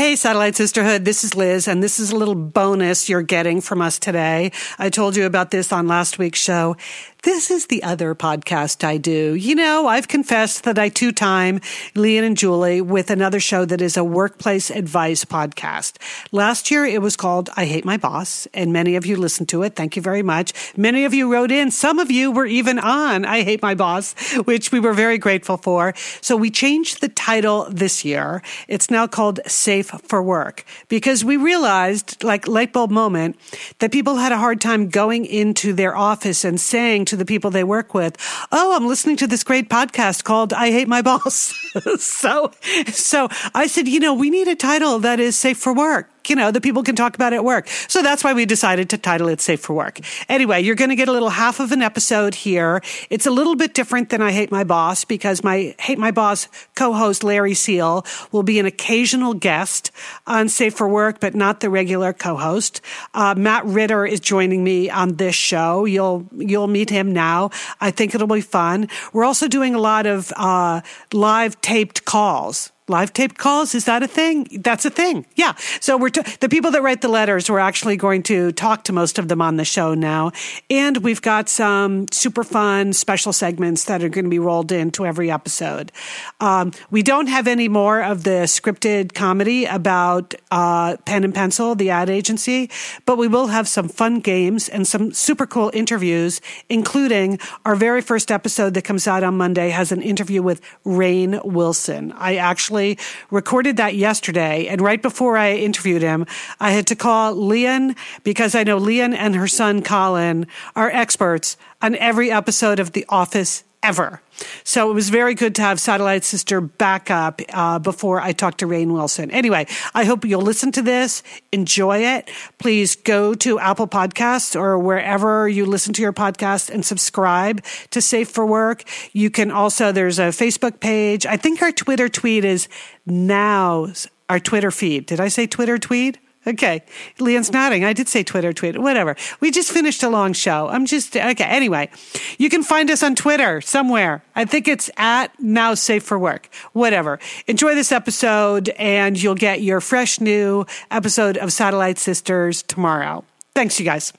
Hey, Satellite Sisterhood, this is Liz, and this is a little bonus you're getting from us today. I told you about this on last week's show. This is the other podcast I do. You know, I've confessed that I two time Lian and Julie with another show that is a workplace advice podcast. Last year it was called I Hate My Boss, and many of you listened to it. Thank you very much. Many of you wrote in. Some of you were even on I Hate My Boss, which we were very grateful for. So we changed the title this year. It's now called Safe for Work because we realized, like light bulb moment, that people had a hard time going into their office and saying to the people they work with, "Oh, I'm listening to this great podcast called I Hate My Boss." so, so I said, you know, we need a title that is safe for work you know, that people can talk about it at work. So that's why we decided to title it Safe for Work. Anyway, you're going to get a little half of an episode here. It's a little bit different than I Hate My Boss because my Hate My Boss co-host Larry Seal will be an occasional guest on Safe for Work, but not the regular co-host. Uh, Matt Ritter is joining me on this show. You'll, you'll meet him now. I think it'll be fun. We're also doing a lot of, uh, live taped calls live taped calls? Is that a thing? That's a thing. Yeah. So we're t- the people that write the letters we're actually going to talk to most of them on the show now. And we've got some super fun special segments that are going to be rolled into every episode. Um, we don't have any more of the scripted comedy about uh, pen and pencil the ad agency but we will have some fun games and some super cool interviews including our very first episode that comes out on monday has an interview with rainn wilson. I actually actually recorded that yesterday. And right before I interviewed him, I had to call Lian because I know Lian and her son Colin are experts on every episode of The Office ever. So it was very good to have Satellite Sister back up uh, before I talked to Rainn Wilson. Anyway, I hope you'll listen to this, enjoy it. Please go to Apple Podcasts or wherever you listen to your podcast and subscribe to Safe for Work. You can also, there's a Facebook page. I think our Twitter tweet is now our Twitter feed. Did I say Twitter tweet? Okay. Lian's nodding. I did say Twitter, tweet, whatever. We just finished a long show. I'm just, okay. Anyway, you can find us on Twitter somewhere. I think it's at now safe for work, whatever. Enjoy this episode and you'll get your fresh new episode of Satellite Sisters tomorrow. Thanks, you guys.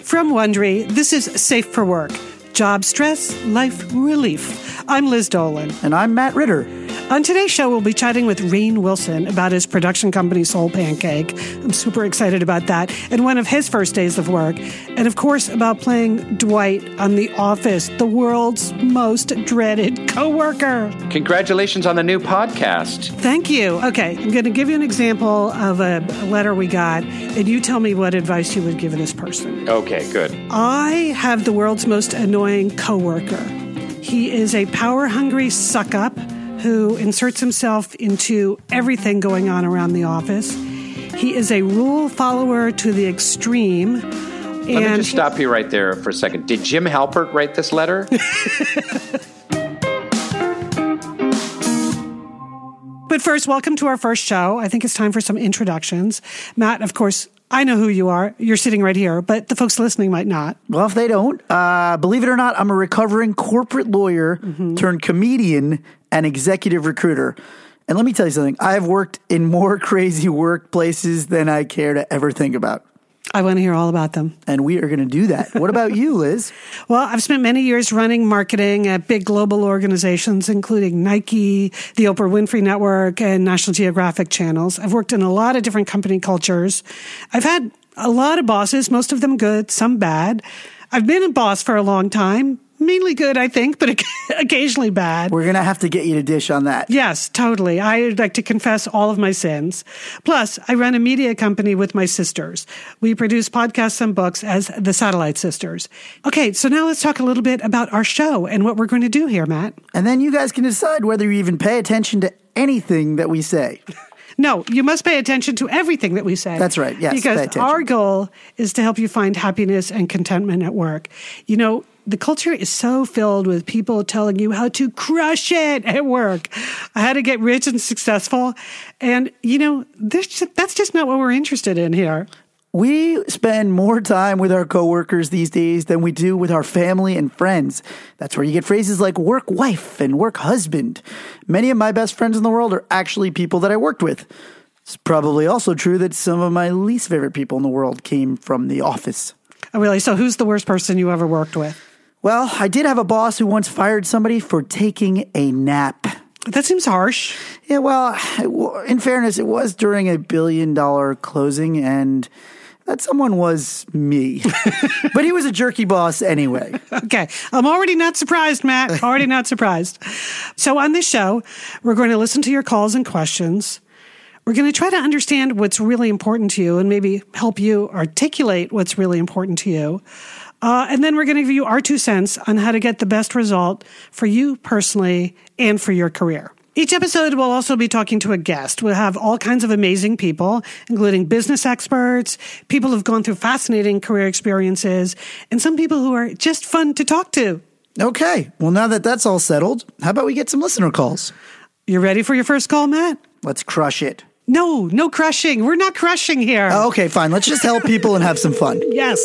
From Wondery, this is Safe for Work. Job stress, life relief. I'm Liz Dolan. And I'm Matt Ritter. On today's show, we'll be chatting with Rainn Wilson about his production company Soul Pancake. I'm super excited about that. And one of his first days of work. And of course, about playing Dwight on The Office, the world's most dreaded coworker. Congratulations on the new podcast. Thank you. Okay, I'm going to give you an example of a, a letter we got, and you tell me what advice you would give this person. Okay, good. I have the world's most annoying coworker. He is a power hungry suck up who inserts himself into everything going on around the office. He is a rule follower to the extreme. Let me just stop you right there for a second. Did Jim Halpert write this letter? but first, welcome to our first show. I think it's time for some introductions. Matt, of course, I know who you are. You're sitting right here, but the folks listening might not. Well, if they don't, uh, believe it or not, I'm a recovering corporate lawyer mm-hmm. turned comedian and executive recruiter. And let me tell you something I've worked in more crazy workplaces than I care to ever think about. I want to hear all about them. And we are going to do that. What about you, Liz? well, I've spent many years running marketing at big global organizations, including Nike, the Oprah Winfrey Network, and National Geographic channels. I've worked in a lot of different company cultures. I've had a lot of bosses, most of them good, some bad. I've been a boss for a long time, mainly good, I think, but occasionally bad. We're going to have to get you to dish on that. Yes, totally. I'd like to confess all of my sins. Plus, I run a media company with my sisters. We produce podcasts and books as the Satellite Sisters. Okay, so now let's talk a little bit about our show and what we're going to do here, Matt. And then you guys can decide whether you even pay attention to anything that we say. No, you must pay attention to everything that we say. That's right. Yes. Because our goal is to help you find happiness and contentment at work. You know, the culture is so filled with people telling you how to crush it at work, how to get rich and successful. And, you know, just, that's just not what we're interested in here. We spend more time with our coworkers these days than we do with our family and friends. That's where you get phrases like work wife and work husband. Many of my best friends in the world are actually people that I worked with. It's probably also true that some of my least favorite people in the world came from the office. Oh, really? So, who's the worst person you ever worked with? Well, I did have a boss who once fired somebody for taking a nap. That seems harsh. Yeah, well, in fairness, it was during a billion dollar closing, and that someone was me. but he was a jerky boss anyway. Okay. I'm already not surprised, Matt. Already not surprised. So, on this show, we're going to listen to your calls and questions. We're going to try to understand what's really important to you and maybe help you articulate what's really important to you. Uh, and then we're going to give you our two cents on how to get the best result for you personally and for your career. Each episode we'll also be talking to a guest. We'll have all kinds of amazing people, including business experts, people who've gone through fascinating career experiences, and some people who are just fun to talk to. Okay. Well, now that that's all settled, how about we get some listener calls? You ready for your first call, Matt? Let's crush it. No, no crushing. We're not crushing here. Oh, okay, fine. Let's just help people and have some fun. Yes.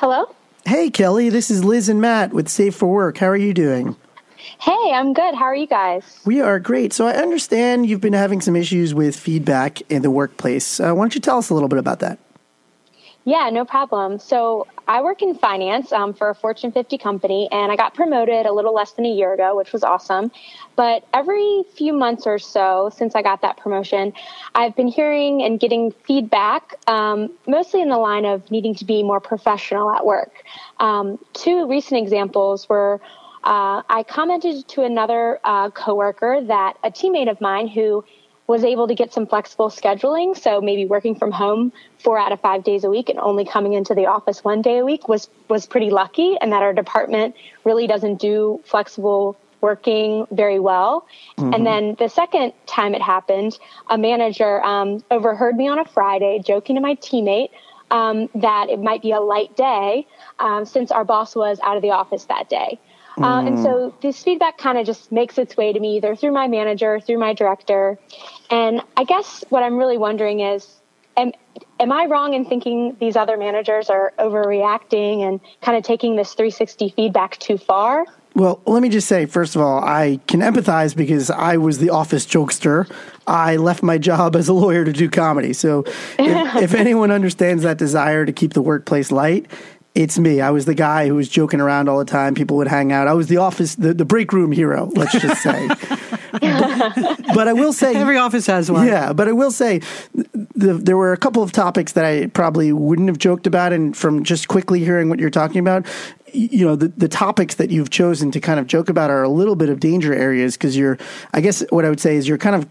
Hello? Hey, Kelly, this is Liz and Matt with Safe for Work. How are you doing? Hey, I'm good. How are you guys? We are great. So, I understand you've been having some issues with feedback in the workplace. Uh, why don't you tell us a little bit about that? Yeah, no problem. So, I work in finance um, for a Fortune 50 company, and I got promoted a little less than a year ago, which was awesome. But every few months or so since I got that promotion, I've been hearing and getting feedback, um, mostly in the line of needing to be more professional at work. Um, two recent examples were uh, I commented to another uh, coworker that a teammate of mine who was able to get some flexible scheduling. So maybe working from home four out of five days a week and only coming into the office one day a week was, was pretty lucky and that our department really doesn't do flexible working very well. Mm-hmm. And then the second time it happened, a manager um, overheard me on a Friday joking to my teammate um, that it might be a light day um, since our boss was out of the office that day. Uh, and so mm. this feedback kind of just makes its way to me either through my manager, through my director. And I guess what I'm really wondering is, am, am I wrong in thinking these other managers are overreacting and kind of taking this 360 feedback too far? Well, let me just say, first of all, I can empathize because I was the office jokester. I left my job as a lawyer to do comedy. So if, if anyone understands that desire to keep the workplace light, it's me. I was the guy who was joking around all the time. People would hang out. I was the office, the, the break room hero, let's just say. but, but, I will say. Every office has one. Yeah, but I will say the, there were a couple of topics that I probably wouldn't have joked about. And from just quickly hearing what you're talking about, you know, the, the topics that you've chosen to kind of joke about are a little bit of danger areas because you're, I guess what I would say is you're kind of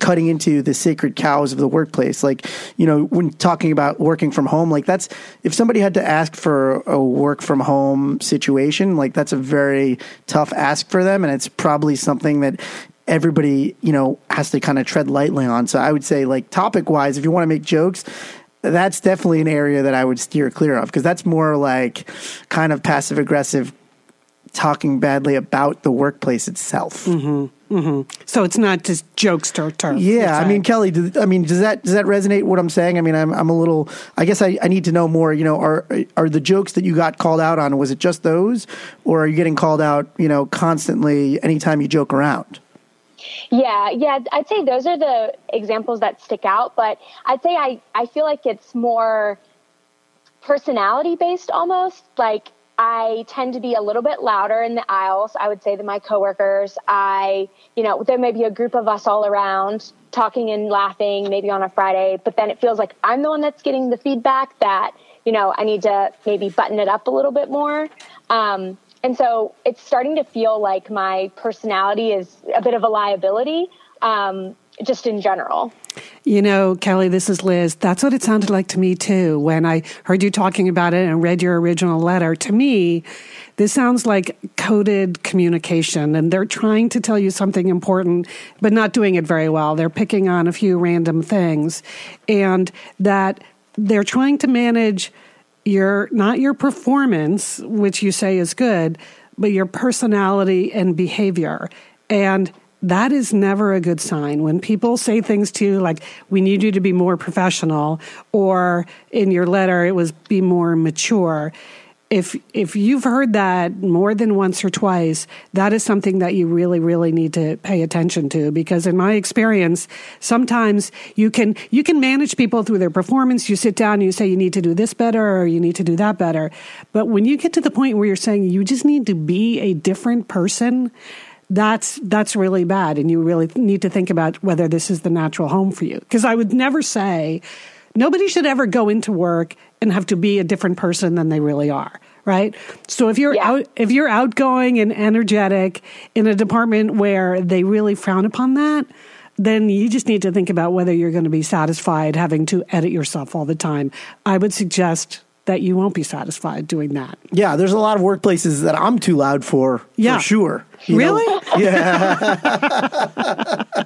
cutting into the sacred cows of the workplace. Like, you know, when talking about working from home, like that's if somebody had to ask for a work from home situation, like that's a very tough ask for them. And it's probably something that everybody, you know, has to kind of tread lightly on. So I would say, like, topic wise, if you want to make jokes, that's definitely an area that I would steer clear of because that's more like kind of passive aggressive talking badly about the workplace itself. Mm-hmm. Mm-hmm. So it's not just jokester turf. Yeah, I mean, Kelly. I mean, does that does that resonate? What I'm saying? I mean, I'm I'm a little. I guess I, I need to know more. You know, are are the jokes that you got called out on? Was it just those, or are you getting called out? You know, constantly anytime you joke around? Yeah, yeah, I'd say those are the examples that stick out. But I'd say I I feel like it's more personality based almost like I tend to be a little bit louder in the aisles. I would say than my coworkers. I, you know, there may be a group of us all around talking and laughing, maybe on a Friday, but then it feels like I'm the one that's getting the feedback that, you know, I need to maybe button it up a little bit more. Um, and so it's starting to feel like my personality is a bit of a liability, um, just in general. You know, Kelly, this is Liz. That's what it sounded like to me too when I heard you talking about it and read your original letter. To me, this sounds like coded communication and they're trying to tell you something important, but not doing it very well. They're picking on a few random things and that they're trying to manage your, not your performance, which you say is good, but your personality and behavior. And that is never a good sign. When people say things to you like, we need you to be more professional, or in your letter, it was be more mature. If, if you've heard that more than once or twice, that is something that you really, really need to pay attention to. Because in my experience, sometimes you can, you can manage people through their performance. You sit down you say, you need to do this better or you need to do that better. But when you get to the point where you're saying you just need to be a different person, that's that's really bad and you really need to think about whether this is the natural home for you. Because i would never say nobody should ever go into work and have to be a different person than they really are right? So if you're Yeah. out if you're outgoing and energetic in a department where they really frown upon that then you just need to think about whether you're going to be satisfied having to edit yourself all the time. I would suggest that you won't be satisfied doing that Yeah, there's a lot of workplaces that I'm too loud for, Yeah. for sure. You know? really Yeah,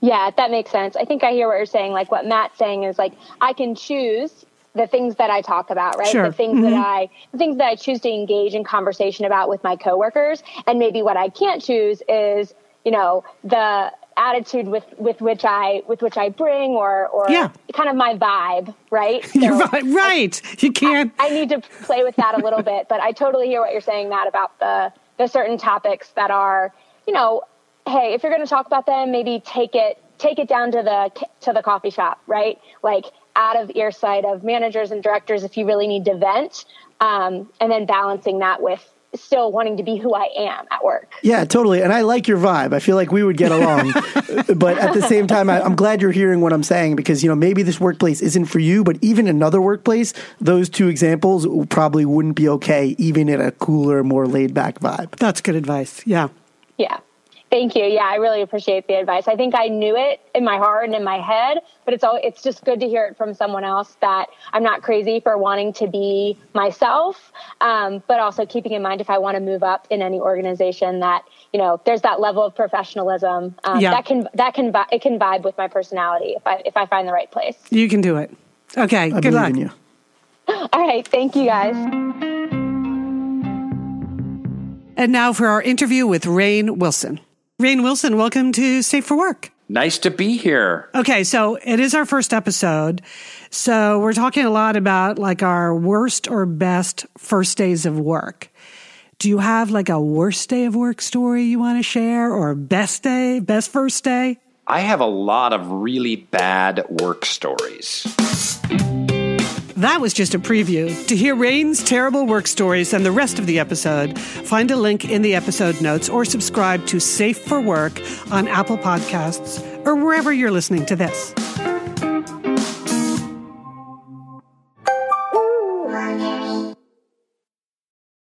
Yeah, that makes sense. I think I hear what you're saying. Like what Matt's saying is like I can choose the things that I talk about, right? Sure. The things that mm-hmm. I the things that I choose to engage in conversation about with my coworkers. And maybe what I can't choose is, you know, the attitude with, with which I with which I bring or or Yeah. kind of my vibe, right? you're So right, right. you can't I need to play with that a little bit, but I totally hear what you're saying, Matt, about the the certain topics that are, you know, hey, if you're going to talk about them, maybe take it take it down to the to the coffee shop, right? Like out of earsight of managers and directors if you really need to vent, um, and then balancing that with still wanting to be who I am at work. Yeah, totally. And I like your vibe. I feel like we would get along. but at the same time, I, I'm glad you're hearing what I'm saying because, you know, maybe this workplace isn't for you, but even another workplace, those two examples probably wouldn't be okay, even in a cooler, more laid back vibe. That's good advice. Yeah. Yeah. Thank you. Yeah, I really appreciate the advice. I think I knew it in my heart and in my head, but it's all it's just good to hear it from someone else that I'm not crazy for wanting to be myself, um, but also keeping in mind if I want to move up in any organization that you know there's that level of professionalism um, Yeah. that can that can it can vibe with my personality if I if I find the right place. You can do it. Okay. I good believe luck. in you. All right, thank you guys. And now for our interview with Rainn Wilson. Rainn Wilson, welcome to Safe for Work. Nice to be here. Okay, so it is our first episode. So we're talking a lot about like our worst or best first days of work. Do you have like a worst day of work story you want to share or best day, best first day? I have a lot of really bad work stories. That was just a preview. To hear Rainn's terrible work stories and the rest of the episode, find a link in the episode notes or subscribe to Safe for Work on Apple Podcasts or wherever you're listening to this.